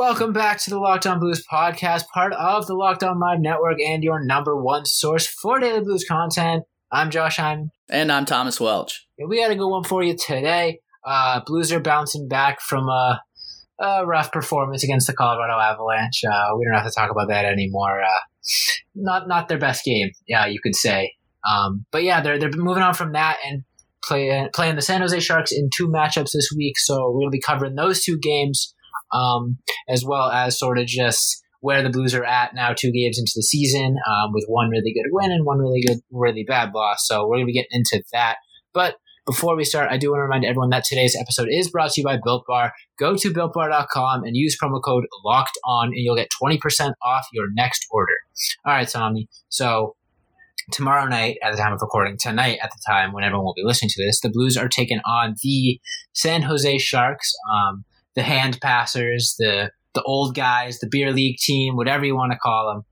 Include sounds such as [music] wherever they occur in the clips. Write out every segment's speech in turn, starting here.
Welcome back to the Locked On Blues podcast, part of the Locked On Live Network and your number one source for daily blues content. I'm Josh Hyman. And I'm Thomas Welch. And we had a good one for you today. Uh, blues are bouncing back from a, a, rough performance against the Colorado Avalanche. Uh, we don't have to talk about that anymore. Uh, not not their best game, yeah, you could say. Um, but yeah, they're they're moving on from that and play, playing the San Jose Sharks in two matchups this week. So we're gonna be covering those two games um, as well as sort of just where the Blues are at now, two games into the season, um, with one really good win and one really good, really bad loss. So we're going to be getting into that. But before we start, I do want to remind everyone that today's episode is brought to you by Built Bar. Go to builtbar.com and use promo code locked on, and you'll get 20% off your next order. All right, Tommy. So tomorrow night, at the time of recording, tonight at the time when everyone will be listening to this, the Blues are taking on the San Jose Sharks. Um, the hand passers, the the old guys, the beer league team, whatever you want to call them.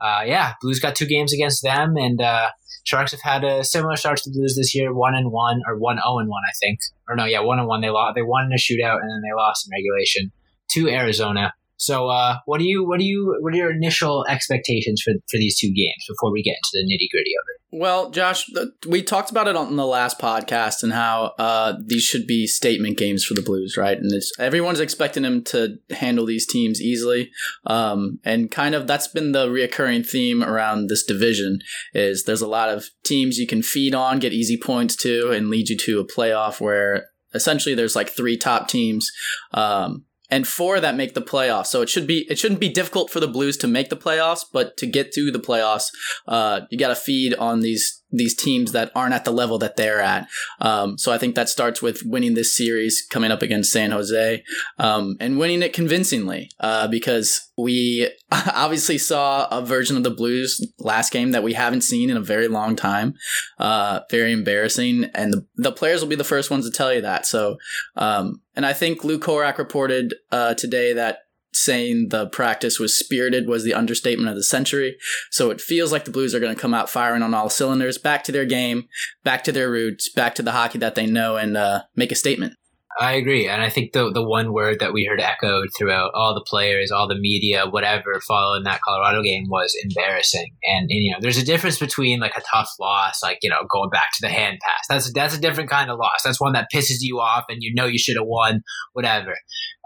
Uh, yeah, Blues got two games against them, and uh, Sharks have had a similar start to the Blues this year, one and one or one zero oh and one, I think, or no, yeah, one and one. They lost. They won in a shootout, and then they lost in regulation to Arizona. So, uh, what do you, what do you, what are your initial expectations for for these two games before we get into the nitty gritty of it? Well, Josh, we talked about it on the last podcast and how uh, these should be statement games for the Blues, right? And everyone's expecting them to handle these teams easily, um, and kind of that's been the reoccurring theme around this division. Is there's a lot of teams you can feed on, get easy points to, and lead you to a playoff where essentially there's like three top teams. Um, and four that make the playoffs. So it should be it shouldn't be difficult for the Blues to make the playoffs, but to get to the playoffs, uh, you got to feed on these these teams that aren't at the level that they're at. Um, so I think that starts with winning this series coming up against San Jose um, and winning it convincingly uh, because we [laughs] obviously saw a version of the Blues last game that we haven't seen in a very long time. Uh, very embarrassing, and the, the players will be the first ones to tell you that. So, um, and I think Lou Korac reported uh, today that saying the practice was spirited was the understatement of the century. So it feels like the Blues are going to come out firing on all cylinders, back to their game, back to their roots, back to the hockey that they know, and uh, make a statement. I agree, and I think the the one word that we heard echoed throughout all the players, all the media, whatever, following that Colorado game was embarrassing. And, and, you know, there's a difference between like a tough loss, like you know, going back to the hand pass. That's that's a different kind of loss. That's one that pisses you off, and you know you should have won, whatever.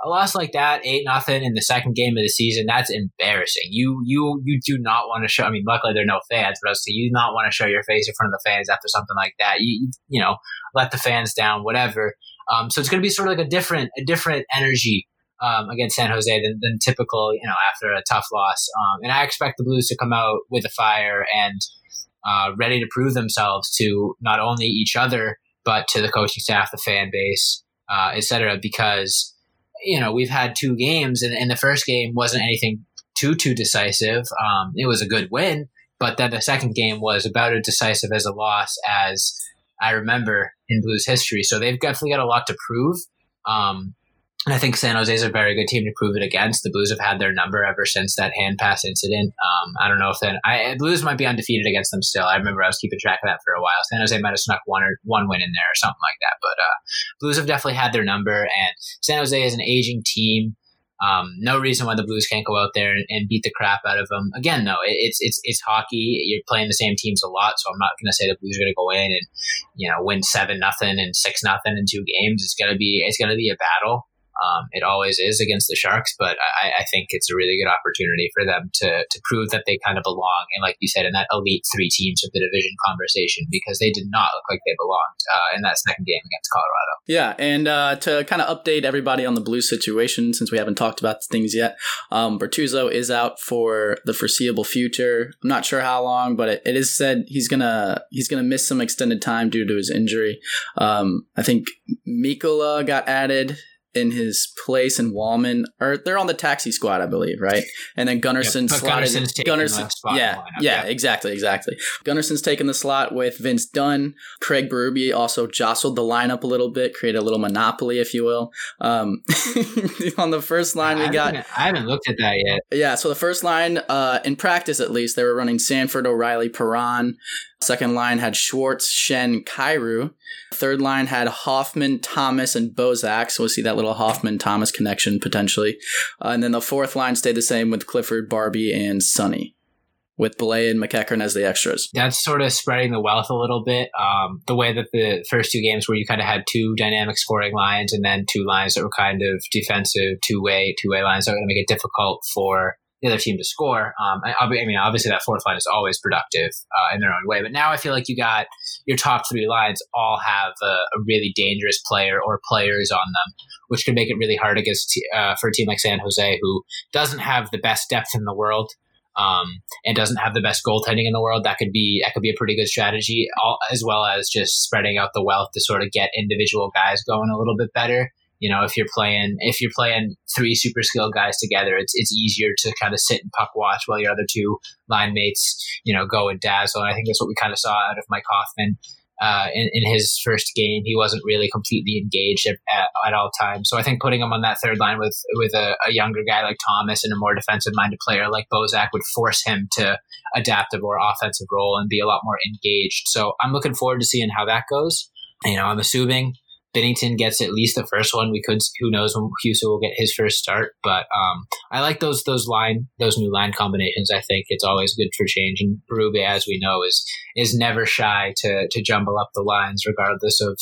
A loss like that, eight nothing in the second game of the season, that's embarrassing. You you you do not want to show. I mean, luckily there are no fans, but I so you do not want to show your face in front of the fans after something like that. You you know, let the fans down, whatever. Um, so it's going to be sort of like a different, a different energy um, against San Jose than, than typical, you know, after a tough loss. Um, and I expect the Blues to come out with a fire and uh, ready to prove themselves to not only each other but to the coaching staff, the fan base, uh, etc. Because you know we've had two games, and, and, the first game wasn't anything too too decisive. Um, it was a good win, but then the second game was about as decisive as a loss as I remember in Blues history. So they've definitely got a lot to prove. Um, and I think San Jose is a very good team to prove it against. The Blues have had their number ever since that hand pass incident. Um, I don't know if then I Blues might be undefeated against them still. I remember I was keeping track of that for a while. San Jose might have snuck one or one win in there or something like that. But uh, Blues have definitely had their number, and San Jose is an aging team. Um, no reason why the Blues can't go out there and, and beat the crap out of them. Again, though, it, it's it's it's hockey. You're playing the same teams a lot, so I'm not going to say the Blues are going to go in and you know win seven nothing and six nothing in two games. It's to be it's going to be a battle. Um, it always is against the Sharks, but I, I, think it's a really good opportunity for them to to prove that they kind of belong. And like you said, in that elite three teams of the division conversation, because they did not look like they belonged uh, in that second game against Colorado. Yeah, and uh, to kind of update everybody on the Blues situation, since we haven't talked about things yet, um, Bortuzzo is out for the foreseeable future. I'm not sure how long, but it, it is said he's gonna he's gonna miss some extended time due to his injury. Um, I think Mikkola got added in his place, and Walman or they're on the taxi squad, I believe, right? And then Gunnarsson but slotted. Gunnarsson, the spot yeah, lineup, yeah, yeah. exactly, exactly. Gunnarsson's taking the slot with Vince Dunn. Craig Berube also jostled the lineup a little bit, created a little monopoly, if you will. Um, [laughs] on the first line, we I got haven't- I haven't looked at that yet. yeah, so the first line, uh, in practice at least, they were running Sanford, O'Reilly, Perron. Second line had Schwartz, Schenn, Kyrou. Third line had Hoffman, Thomas, and Bozak. So we'll see that little Hoffman Thomas connection potentially. Uh, and then the fourth line stayed the same with Clifford, Barbie, and Sonny, with Blais and MacEachern as the extras. That's sort of spreading the wealth a little bit. Um, the way that the first two games where you kind of had two dynamic scoring lines and then two lines that were kind of defensive, two way, two way lines that are going to make it difficult for the other team to score. Um, I, I mean, obviously that fourth line is always productive uh, in their own way, but now I feel like you got your top three lines all have a, a really dangerous player or players on them, which could make it really hard against uh, for a team like San Jose who doesn't have the best depth in the world um, and doesn't have the best goaltending in the world, that could be that could be a pretty good strategy, all, as well as just spreading out the wealth to sort of get individual guys going a little bit better. You know, if you're playing if you're playing three super skilled guys together, it's it's easier to kind of sit and puck watch while your other two line mates, you know, go and dazzle. And I think that's what we kind of saw out of Mike Hoffman. Uh, in, in his first game, he wasn't really completely engaged at, at, at all times. So I think putting him on that third line with with a, a younger guy like Thomas and a more defensive minded player like Bozak would force him to adapt a more offensive role and be a lot more engaged. So I'm looking forward to seeing how that goes. You know, I'm assuming Binnington gets at least the first one. We could, who knows when Husso will get his first start. But um, I like those those line those new line combinations. I think it's always good for change. And Berube, as we know, is is never shy to to jumble up the lines, regardless of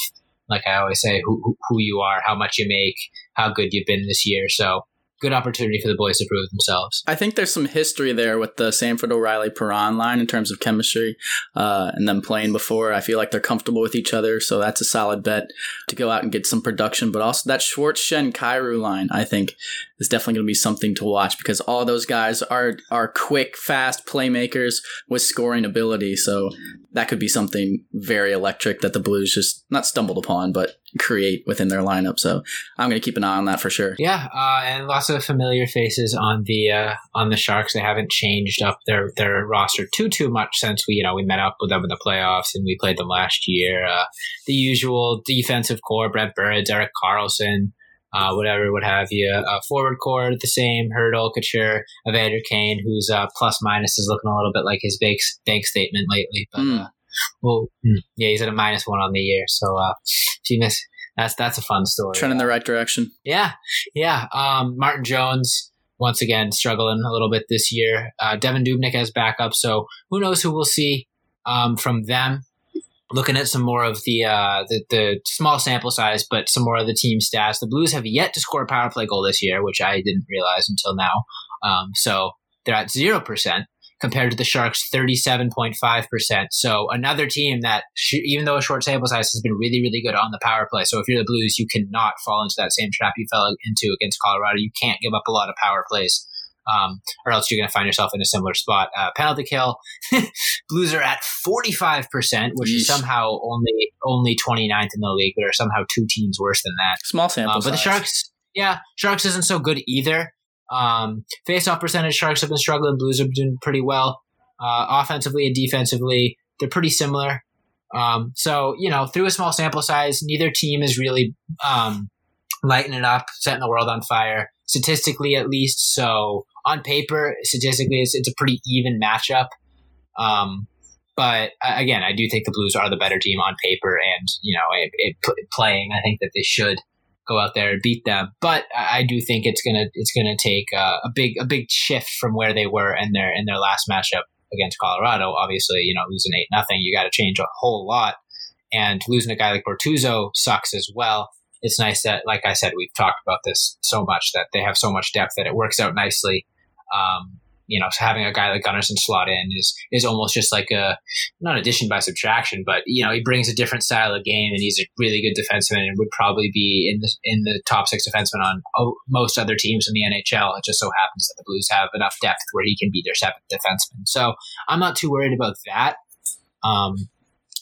like I always say, who- who you are, how much you make, how good you've been this year. So good opportunity for the boys to prove themselves. I think there's some history there with the Sanford O'Reilly Perron line in terms of chemistry uh, and them playing before. I feel like they're comfortable with each other, so that's a solid bet to go out and get some production. But also that Schwartz Schenn Kyrou line, I think, is definitely going to be something to watch because all those guys are are quick, fast playmakers with scoring ability. So that could be something very electric that the Blues just not stumbled upon, but create within their lineup. So I'm going to keep an eye on that for sure. Yeah, uh, and lots of familiar faces on the uh, on the Sharks. They haven't changed up their their roster too too much since we you know we met up with them in the playoffs and we played them last year. Uh, the usual defensive core: Brent Burns, Derek Karlsson, uh, whatever, what have you. Uh, forward core the same: Hertl, Couture, Evander Kane, who's uh, plus minus is looking a little bit like his bank bank statement lately. But Mm. uh, well, mm, yeah, he's at a minus one on the year. So uh, if you miss, that's that's a fun story. Trend in the right direction. Yeah, yeah. Um, Martin Jones once again struggling a little bit this year. Uh, Devan Dubnyk as backup, so who knows who we'll see um, from them. Looking at some more of the, uh, the the small sample size, but some more of the team stats. The Blues have yet to score a power play goal this year, which I didn't realize until now. Um, so they're at zero percent compared to the Sharks' thirty-seven point five percent. So another team that, sh- even though a short sample size, has been really, really good on the power play. So if you're the Blues, you cannot fall into that same trap you fell into against Colorado. You can't give up a lot of power plays. Um, or else you're going to find yourself in a similar spot. Uh, penalty kill, [laughs] Blues are at 45%, which is somehow only only 29th in the league. but are somehow two teams worse than that. Small sample Uh, but the. Sharks, yeah, Sharks isn't so good either. Um, face-off percentage, Sharks have been struggling. Blues have been doing pretty well uh, offensively and defensively. They're pretty similar. Um, so you know, through a small sample size, neither team is really um, lighting it up, setting the world on fire. Statistically, at least. So on paper, statistically, it's, it's a pretty even matchup. Um, but again, I do think the Blues are the better team on paper, and you know, it, it, playing, I think that they should go out there and beat them. But I I do think it's gonna it's gonna take uh, a big a big shift from where they were in their in their last matchup against Colorado. Obviously, you know, losing eight nothing, you got to change a whole lot, and losing a guy like Bortuzzo sucks as well. It's nice that, like I said, we've talked about this so much that they have so much depth that it works out nicely. Um, you know, having a guy like Gunnarsson slot in is is almost just like a not addition by subtraction, but you know, he brings a different style of game, and he's a really good defenseman, and would probably be in the in the top six defensemen on oh, most other teams in the NHL. It just so happens that the Blues have enough depth where he can be their seventh defenseman. So I'm not too worried about that. Um,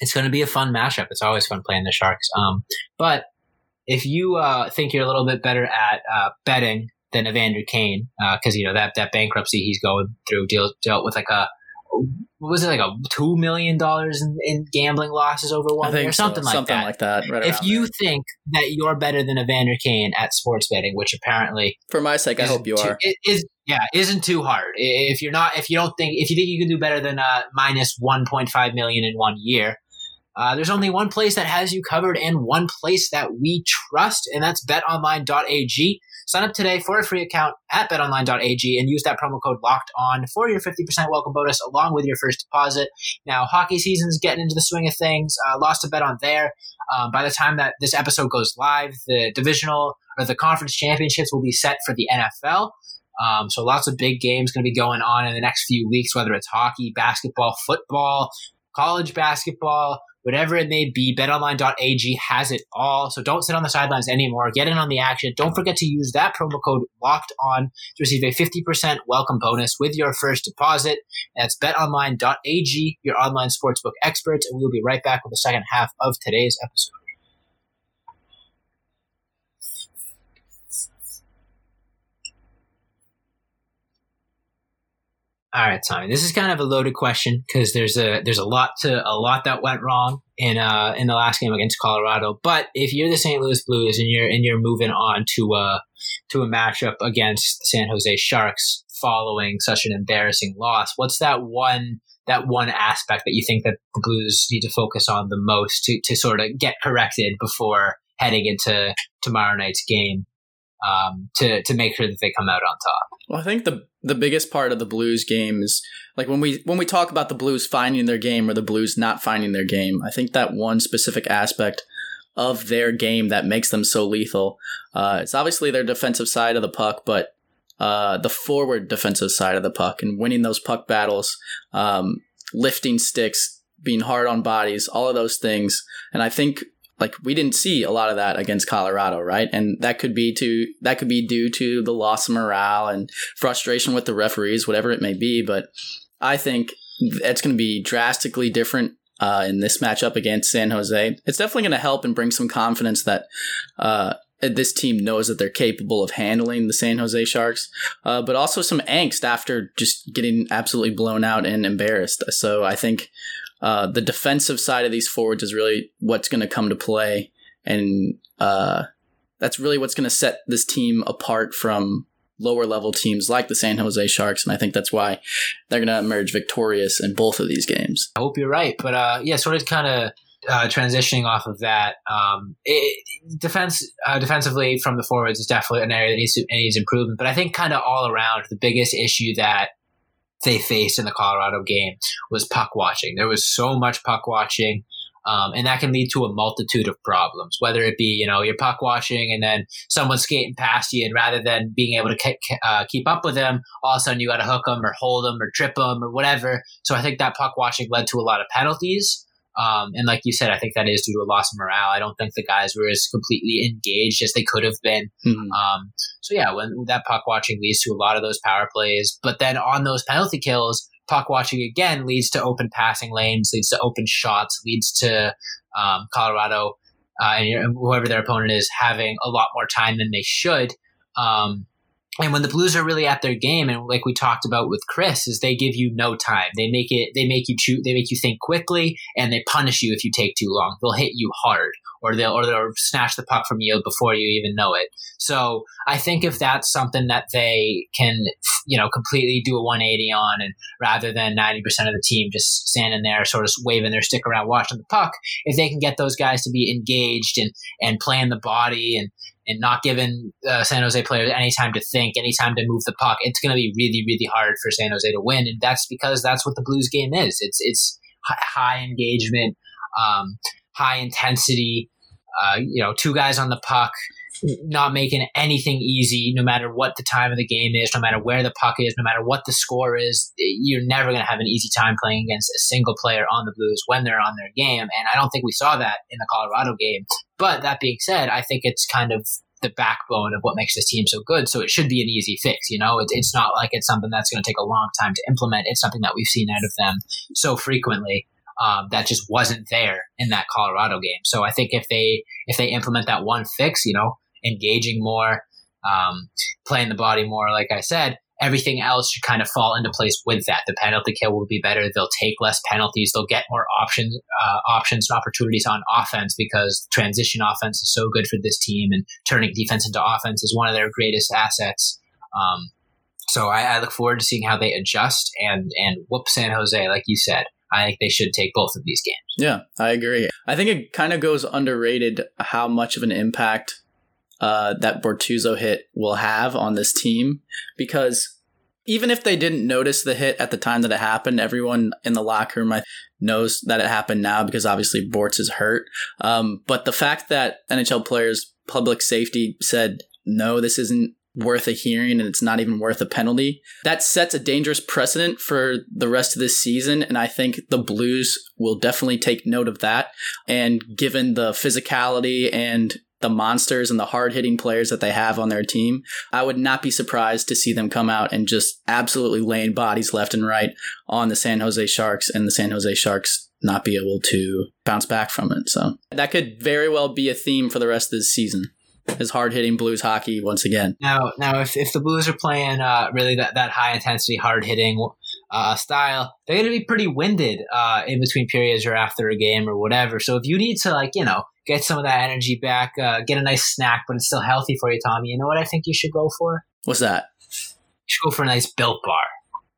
it's going to be a fun matchup. It's always fun playing the Sharks. Um, but if you uh, think you're a little bit better at uh, betting than Evander Kane, because uh, you know that that bankruptcy he's going through deal, dealt with like a what was it like a two million dollars in, in, gambling losses over one year or something so. like something that. like that. Right if you there. think that you're better than Evander Kane at sports betting, which apparently for my sake, I hope you too, are, is yeah, isn't too hard. If you're not, if you don't think, if you think you can do better than uh, minus one point five million in one year, uh, there's only one place that has you covered and one place that we trust, and that's betonline.ag. Sign up today for a free account at betonline.ag and use that promo code locked on for your 50% welcome bonus along with your first deposit. Now, hockey season's getting into the swing of things. Uh, lost a bet on there. Um, by the time that this episode goes live, the divisional or the conference championships will be set for the NFL. Um, so lots of big games going to be going on in the next few weeks, whether it's hockey, basketball, football, college basketball whatever it may be, betonline.ag has it all. So don't sit on the sidelines anymore. Get in on the action. Don't forget to use that promo code locked on to receive a 50% welcome bonus with your first deposit. That's betonline.ag, your online sportsbook experts. And we'll be right back with the second half of today's episode. All right, Tommy. This is kind of a loaded question because there's a there's a lot to a lot that went wrong in uh in the last game against Colorado. But if you're the St. Louis Blues and you're and you're moving on to uh to a matchup against the San Jose Sharks following such an embarrassing loss, what's that one that one aspect that you think that the Blues need to focus on the most to to sort of get corrected before heading into tomorrow night's game um, to to make sure that they come out on top? Well, I think the the biggest part of the Blues game is like when we when we talk about the Blues finding their game or the Blues not finding their game. I think that one specific aspect of their game that makes them so lethal. Uh, it's obviously their defensive side of the puck, but uh, the forward defensive side of the puck and winning those puck battles, um, lifting sticks, being hard on bodies, all of those things. And I think like we didn't see a lot of that against Colorado, right? And that could be to that could be due to the loss of morale and frustration with the referees, whatever it may be. But I think it's going to be drastically different uh, in this matchup against San Jose. It's definitely going to help and bring some confidence that uh, this team knows that they're capable of handling the San Jose Sharks, uh, but also some angst after just getting absolutely blown out and embarrassed. So I think uh, the defensive side of these forwards is really what's going to come to play, and uh, that's really what's going to set this team apart from lower level teams like the San Jose Sharks, and I think that's why they're going to emerge victorious in both of these games. I hope you're right, but uh, yeah, sort of kind of. Uh, transitioning off of that, um, it, defense uh, defensively from the forwards is definitely an area that needs, to, needs improvement. But I think kind of all around, the biggest issue that they faced in the Colorado game was puck watching. There was so much puck watching. Um, and that can lead to a multitude of problems, whether it be, you know, you're puck watching and then someone's skating past you, and rather than being able to ke- uh, keep up with them, all of a sudden you got to hook them or hold them or trip them or whatever. So I think that puck watching led to a lot of penalties. Um, and like you said, I think that is due to a loss of morale. I don't think the guys were as completely engaged as they could have been. Mm-hmm. Um, so yeah, when that puck watching leads to a lot of those power plays, but then on those penalty kills, puck watching again leads to open passing lanes, leads to open shots, leads to um, Colorado uh, and whoever their opponent is having a lot more time than they should. Um, and when the Blues are really at their game, and like we talked about with Chris, is they give you no time. They make it. They make you choose. They make you think quickly, and they punish you if you take too long. They'll hit you hard, or they'll or they'll snatch the puck from you before you even know it. So I think if that's something that they can, you know, completely do a 180 on, and rather than 90% of the team just standing there, sort of waving their stick around, watching the puck, if they can get those guys to be engaged and and playing the body and and not giving uh, San Jose players any time to think, any time to move the puck, it's going to be really, really hard for San Jose to win. And that's because that's what the Blues game is. It's it's high engagement, um, high intensity. Uh, you know, two guys on the puck, not making anything easy, no matter what the time of the game is, no matter where the puck is, no matter what the score is. You're never going to have an easy time playing against a single player on the Blues when they're on their game. And I don't think we saw that in the Colorado game. But that being said, I think it's kind of the backbone of what makes this team so good. So it should be an easy fix. You know, it, it's not like it's something that's going to take a long time to implement. It's something that we've seen out of them so frequently. Um, that just wasn't there in that Colorado game. So I think if they if they implement that one fix, you know, engaging more, um, playing the body more, like I said, everything else should kind of fall into place with that. The penalty kill will be better. They'll take less penalties. They'll get more options, uh, options and opportunities on offense because transition offense is so good for this team, and turning defense into offense is one of their greatest assets. Um, so I, I, look forward to seeing how they adjust and and whoop San Jose, like you said. I think they should take both of these games. Yeah, I agree. I think it kind of goes underrated how much of an impact uh, that Bortuzzo hit will have on this team because even if they didn't notice the hit at the time that it happened, everyone in the locker room knows that it happened now because obviously Bortz is hurt. Um, but the fact that NHL players, public safety said, no, this isn't worth a hearing and it's not even worth a penalty. That sets a dangerous precedent for the rest of this season. And I think the Blues will definitely take note of that. And given the physicality and the monsters and the hard hitting players that they have on their team, I would not be surprised to see them come out and just absolutely laying bodies left and right on the San Jose Sharks and the San Jose Sharks not be able to bounce back from it. So that could very well be a theme for the rest of this season. Is hard hitting Blues hockey once again. Now, now, if, if the Blues are playing uh, really that, that high intensity, hard hitting uh, style, they're going to be pretty winded uh, in between periods or after a game or whatever. So if you need to, like, you know, get some of that energy back, uh, get a nice snack, but it's still healthy for you, Tommy. You know what I think you should go for? What's that? You should go for a nice Built Bar.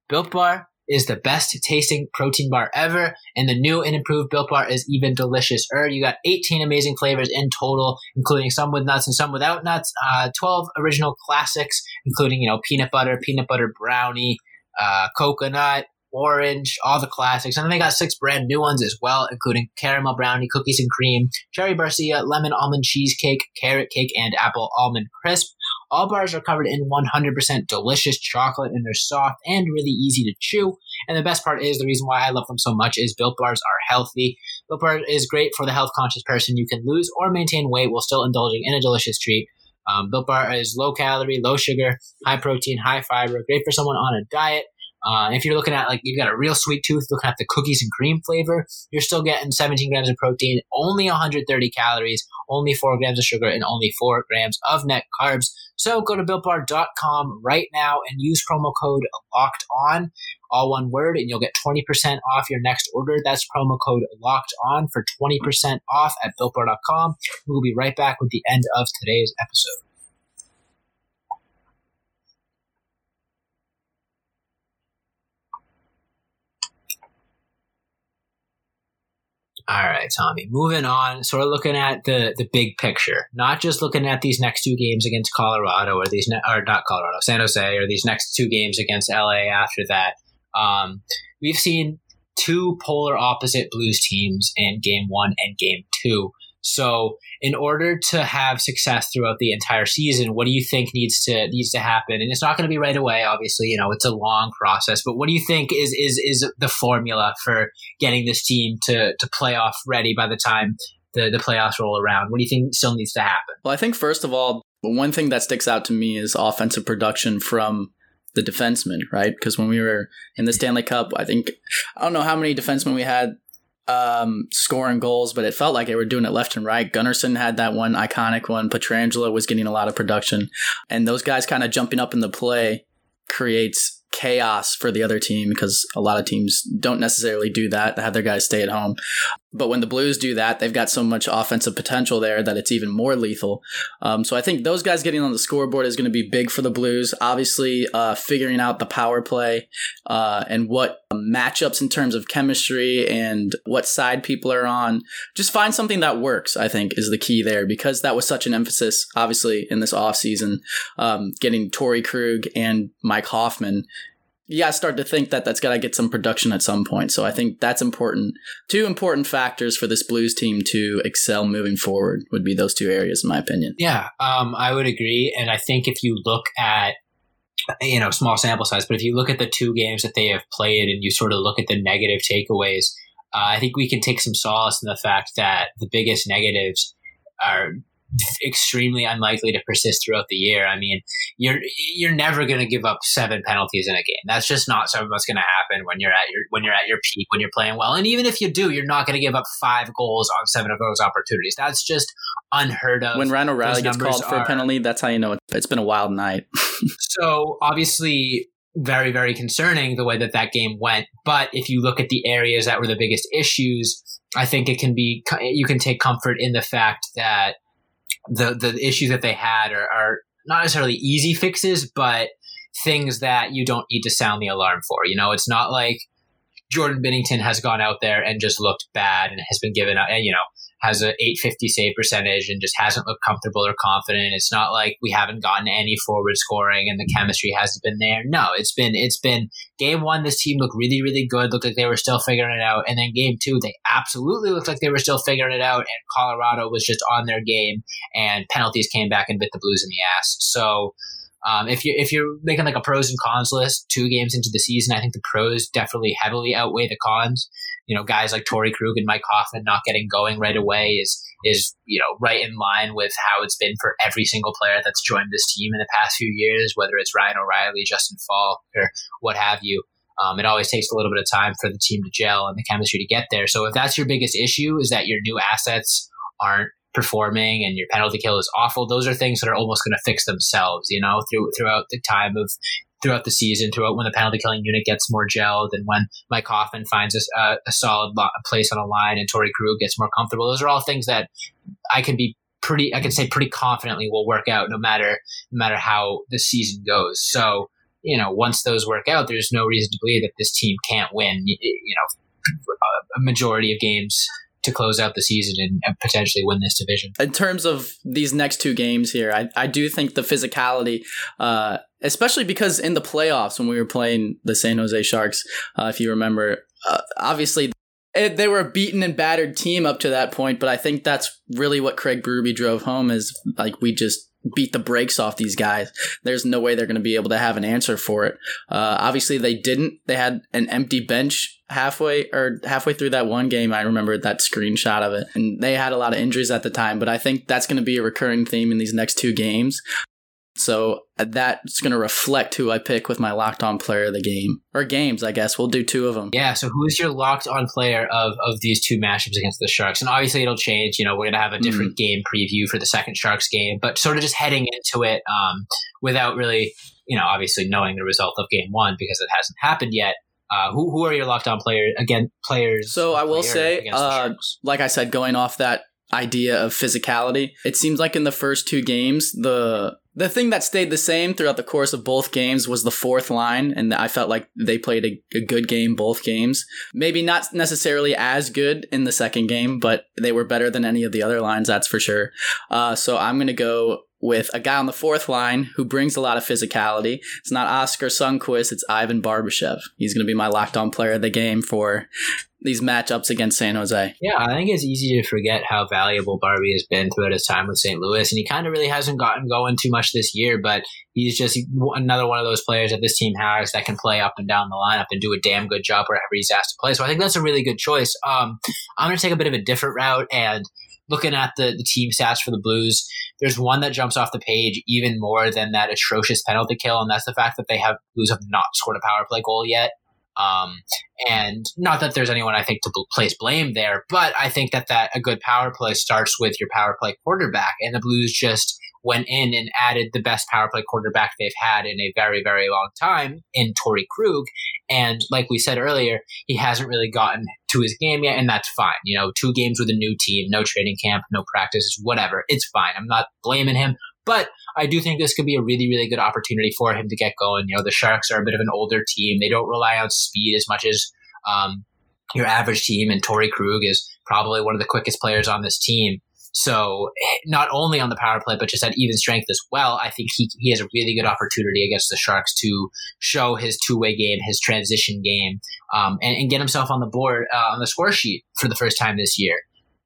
Built Bar is the best tasting protein bar ever, and the new and improved Built Bar is even delicious. Er, you got 18 amazing flavors in total, including some with nuts and some without nuts. Uh, 12 original classics, including you know peanut butter, peanut butter brownie, uh, coconut, orange, all the classics. And then they got six brand new ones as well, including caramel brownie, cookies and cream, cherry barcia, lemon almond cheesecake, carrot cake, and apple almond crisp. All bars are covered in 100% delicious chocolate and they're soft and really easy to chew. And the best part is the reason why I love them so much is Built Bars are healthy. Built Bar is great for the health conscious person. You can lose or maintain weight while still indulging in a delicious treat. Um, Built Bar is low calorie, low sugar, high protein, high fiber, great for someone on a diet. Uh, if you're looking at like you've got a real sweet tooth, looking at the cookies and cream flavor, you're still getting 17 grams of protein, only 130 calories, only 4 grams of sugar, and only 4 grams of net carbs. So go to builtbar.com right now and use promo code locked on, all one word, and you'll get 20% off your next order. That's promo code locked on for 20% off at builtbar.com. We'll be right back with the end of today's episode. All right, Tommy. Moving on, sort of looking at the the big picture, not just looking at these next two games against Colorado or these ne- or not Colorado, San Jose, or these next two games against LA. After that, um, we've seen two polar opposite Blues teams in Game One and Game Two. So, in order to have success throughout the entire season, what do you think needs to needs to happen? And it's not going to be right away, obviously. You know, it's a long process. But what do you think is is is the formula for getting this team to to playoff ready by the time the the playoffs roll around? What do you think still needs to happen? Well, I think first of all, one thing that sticks out to me is offensive production from the defensemen, right? Because when we were in the Stanley Cup, I think I don't know how many defensemen we had um, scoring goals, but it felt like they were doing it left and right. Gunnarsson had that one iconic one. Pietrangelo was getting a lot of production, and those guys kind of jumping up in the play creates chaos for the other team because a lot of teams don't necessarily do that. They have their guys stay at home. But when the Blues do that, they've got so much offensive potential there that it's even more lethal. Um, so I think those guys getting on the scoreboard is going to be big for the Blues. Obviously, uh, figuring out the power play uh, and what matchups in terms of chemistry and what side people are on. Just find something that works, I think, is the key there because that was such an emphasis, obviously, in this offseason. Um, getting Torey Krug and Mike Hoffman got to start to think that that's got to get some production at some point. So I think that's important. Two important factors for this Blues team to excel moving forward would be those two areas, in my opinion. Yeah, um, I would agree. And I think if you look at you know small sample size, but if you look at the two games that they have played and you sort of look at the negative takeaways, uh, I think we can take some solace in the fact that the biggest negatives are extremely unlikely to persist throughout the year. I mean, you're you're never going to give up seven penalties in a game. That's just not something that's going to happen when you're at your when you're at your peak when you're playing well. And even if you do, you're not going to give up five goals on seven of those opportunities. That's just unheard of. When Ryan O'Reilly gets called for a penalty, that's how you know it's been a wild night. [laughs] so obviously, very very concerning the way that that game went. But if you look at the areas that were the biggest issues, I think it can be you can take comfort in the fact that the the issues that they had are, are not necessarily easy fixes, but things that you don't need to sound the alarm for. You know, it's not like Jordan Binnington has gone out there and just looked bad and has been given, you know, has a 850 save percentage and just hasn't looked comfortable or confident. It's not like we haven't gotten any forward scoring and the chemistry hasn't been there. No, it's been it's been game one. This team looked really really good. Looked like they were still figuring it out. And then game two, they absolutely looked like they were still figuring it out. And Colorado was just on their game. And penalties came back and bit the Blues in the ass. So um, if you if you're making like a pros and cons list, two games into the season, I think the pros definitely heavily outweigh the cons. You know, guys like Torey Krug and Mike Hoffman not getting going right away is is you know right in line with how it's been for every single player that's joined this team in the past few years, whether it's Ryan O'Reilly, Justin Faulk, or what have you. Um, it always takes a little bit of time for the team to gel and the chemistry to get there. So if that's your biggest issue, is that your new assets aren't performing and your penalty kill is awful. Those are things that are almost going to fix themselves, you know, through, throughout the time of throughout the season, throughout when the penalty killing unit gets more gelled and when Mike Hoffman finds a, uh, a solid place on a line and Torey Krug gets more comfortable. Those are all things that I can be pretty, I can say pretty confidently will work out no matter, no matter how the season goes. So, you know, once those work out, there's no reason to believe that this team can't win, you know, a majority of games to close out the season and, and, potentially win this division. In terms of these next two games here, I, I do think the physicality, uh, especially because in the playoffs when we were playing the San Jose Sharks, uh, if you remember, uh, obviously it, they were a beaten and battered team up to that point, but I think that's really what Craig Berube drove home is like we just beat the brakes off these guys. There's no way they're going to be able to have an answer for it. Uh, obviously, they didn't. They had an empty bench halfway or halfway through that one game. I remember that screenshot of it, and they had a lot of injuries at the time. But I think that's going to be a recurring theme in these next two games. So uh, that's going to reflect who I pick with my locked on player of the game or games, I guess. We'll do two of them. Yeah. So who's your locked on player of, of these two matchups against the Sharks? And obviously it'll change. You know, we're going to have a different mm game preview for the second Sharks game, but sort of just heading into it um, without really, you know, obviously knowing the result of game one because it hasn't happened yet. Uh, who, who are your lockdown players again players? So I will say, uh, like I said, going off that idea of physicality, it seems like in the first two games, the the thing that stayed the same throughout the course of both games was the fourth line, and I felt like they played a, a, good game both games. Maybe not necessarily as good in the second game, but they were better than any of the other lines, that's for sure. Uh, so I'm going to go with a guy on the fourth line who brings a lot of physicality. It's not Oskar Sundqvist, it's Ivan Barbashev. He's going to be my locked on player of the game for these matchups against San Jose. Yeah, I think it's easy to forget how valuable Barbie has been throughout his time with St. Louis, and he kind of really hasn't gotten going too much this year. But he's just another one of those players that this team has that can play up and down the lineup and do a damn good job wherever he's asked to play. So I think that's a really good choice. Um, I'm going to take a bit of a different route and. Looking at the, the team stats for the Blues, there's one that jumps off the page even more than that atrocious penalty kill, and that's the fact that they have Blues have not scored a power play goal yet. Um, and not that there's anyone I think to place blame there, but I think that that a good power play starts with your power play quarterback, and the Blues just went in and added the best power play quarterback they've had in a very, very long time in Torey Krug. And like we said earlier, he hasn't really gotten to his game yet, and that's fine. You know, two games with a new team, no training camp, no practices, whatever. It's fine. I'm not blaming him. But I do think this could be a really, really good opportunity for him to get going. You know, the Sharks are a bit of an older team. They don't rely on speed as much as um, your average team, and Torey Krug is probably one of the quickest players on this team. So not only on the power play, but just at even strength as well, I think he, he has a really good opportunity against the Sharks to show his two way game, his transition game, um, and, and, get himself on the board uh, on the score sheet for the first time this year.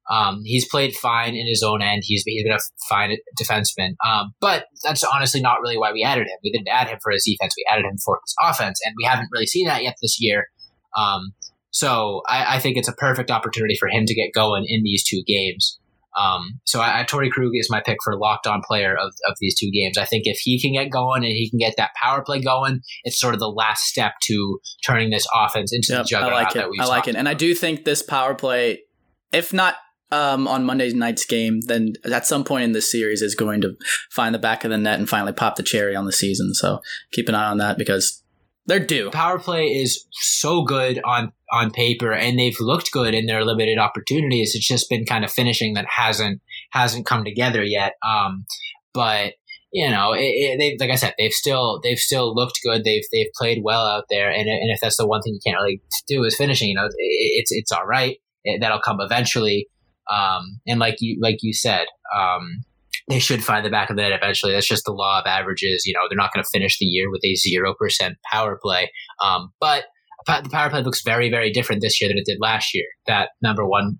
Um, he's played fine in his own end. He's, he's been a fine defenseman. Um, but that's honestly not really why we added him. We didn't add him for his defense. We added him for his offense. And we haven't really seen that yet this year. Um, so I, I, think it's a perfect opportunity for him to get going in these two games. Um, so I, I Krug is my pick for locked on player of, of these two games. I think if he can get going and he can get that power play going, it's sort of the last step to turning this offense into yep, the juggernaut I like that we I like it, and I do think this power play, if not um, on Monday night's game, then at some point in this series is going to find the back of the net and finally pop the cherry on the season. So keep an eye on that because they're due. Power play is so good on on paper, and they've looked good in their limited opportunities. It's just been kind of finishing that hasn't hasn't come together yet. Um, but you know, it, it, they like I said, they've still they've still looked good. They've they've played well out there, and and if that's the one thing you can't really do is finishing, you know, it, it's it's all right. that'll come eventually. Um, and like you like you said, um, they should find the back of the net eventually. That's just the law of averages. You know, they're not going to finish the year with a zero percent power play. Um, but the power play looks very very different this year than it did last year. That number one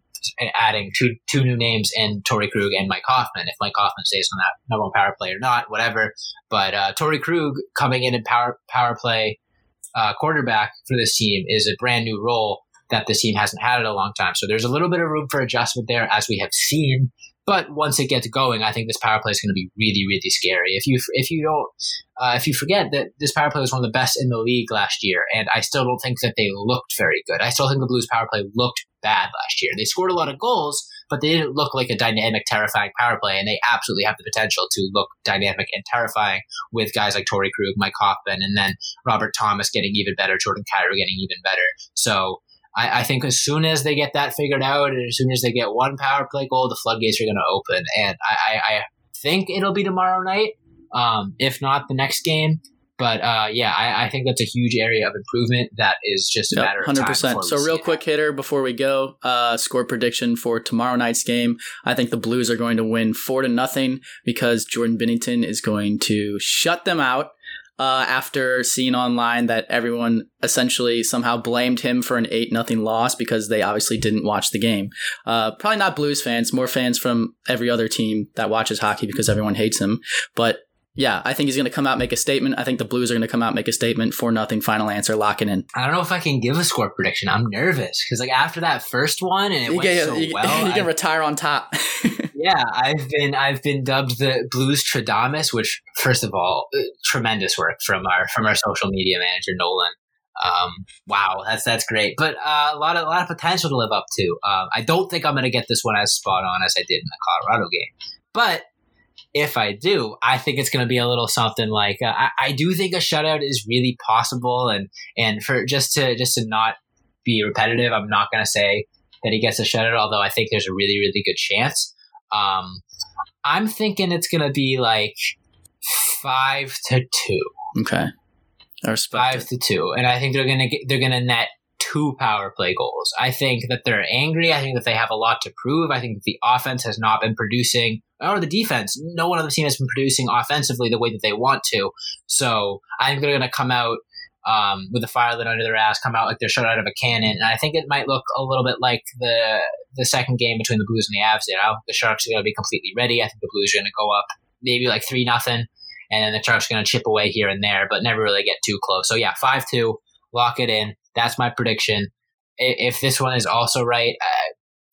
adding two two new names in Torey Krug and Mike Hoffman. If Mike Hoffman stays on that number one power play or not, whatever. But uh, Torey Krug coming in in power power play uh, quarterback for this team is a brand new role that this team hasn't had in a long time. So there's a little bit of room for adjustment there, as we have seen. But once it gets going, I think this power play is going to be really, really scary. If you if you don't uh, if you forget that this power play was one of the best in the league last year, and I still don't think that they looked very good. I still think the Blues power play looked bad last year. They scored a lot of goals, but they didn't look like a dynamic, terrifying power play, and they absolutely have the potential to look dynamic and terrifying with guys like Torey Krug, Mike Hoffman, and then Robert Thomas getting even better, Jordan Kyrou getting even better. So I, I, think as soon as they get that figured out, and as soon as they get one power play goal, the floodgates are going to open. And I, I, I, think it'll be tomorrow night, um, if not the next game. But uh, yeah, I, I, think that's a huge area of improvement. That is just a yep, matter of 100%. So, real quick hitter before we go, uh, score prediction for tomorrow night's game. I think the Blues are going to win four to nothing because Jordan Binnington is going to shut them out uh, after seeing online that everyone essentially somehow blamed him for an 8 nothing loss because they obviously didn't watch the game. Uh, probably not Blues fans, more fans from every other team that watches hockey because everyone hates him. But yeah, I think he's going to come out make a statement. I think the Blues are going to come out make a statement for nothing. Final answer, lock it in. I don't know if I can give a score prediction. I'm nervous because like after that first one and it you went get, so you, well, [laughs] you can I, retire on top. [laughs] yeah, I've been I've been dubbed the Blues Tradamus, which first of all, uh, tremendous work from our from our social media manager Nolan. Um, wow, that's that's great, but uh, a lot of a lot of potential to live up to. Um, I don't think I'm going to get this one as spot on as I did in the Colorado game, but if I do, I think it's going to be a little something like uh, I, I, do think a shutout is really possible, and and for just to just to not be repetitive, I'm not going to say that he gets a shutout, although I think there's a really really good chance. Um, I'm thinking it's going to be like five to two. Okay, five to two, and I think they're going to they're going to net two power play goals. I think that they're angry. I think that they have a lot to prove. I think that the offense has not been producing, or the defense, no one on the team has been producing offensively the way that they want to. So I think they're going to come out um, with fire lit under their ass, come out like they're shot out of a cannon. And I think it might look a little bit like the the second game between the Blues and the Avs. You know, the Sharks are going to be completely ready. I think the Blues are going to go up maybe like three nothing, and then the Sharks are going to chip away here and there, but never really get too close. So yeah, five two, lock it in. That's my prediction. If this one is also right,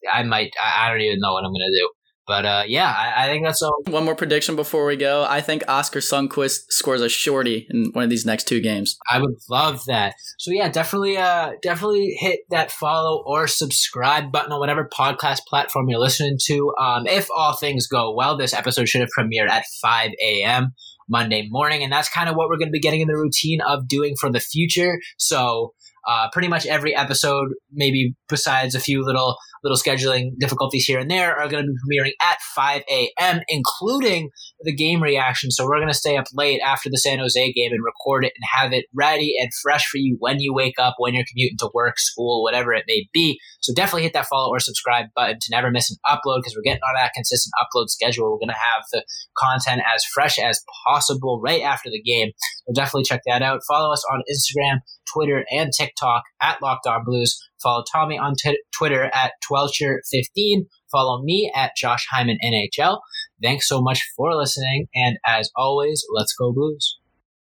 I, I might. I don't even know what I'm going to do. But uh, yeah, I, I, think that's all. One more prediction before we go. I think Oskar Sundqvist scores a shorty in one of these next two games. I would love that. So yeah, definitely, uh, definitely hit that follow or subscribe button on whatever podcast platform you're listening to. Um, if all things go well, this episode should have premiered at 5 a.m. Monday morning, and that's kind of what we're going to be getting in the routine of doing for the future. So uh, pretty much every episode, maybe besides a few little little scheduling difficulties here and there, are going to be premiering at 5 a.m., including the game reaction. So we're going to stay up late after the San Jose game and record it and have it ready and fresh for you when you wake up, when you're commuting to work, school, whatever it may be. So definitely hit that follow or subscribe button to never miss an upload because we're getting on that consistent upload schedule. We're going to have the content as fresh as possible right after the game. So definitely check that out. Follow us on Instagram, Twitter, and TikTok at Locked On Blues. Follow Tommy on t- Twitter at Twelcher15. Follow me at Josh Hyman NHL. Thanks so much for listening. And as always, let's go Blues.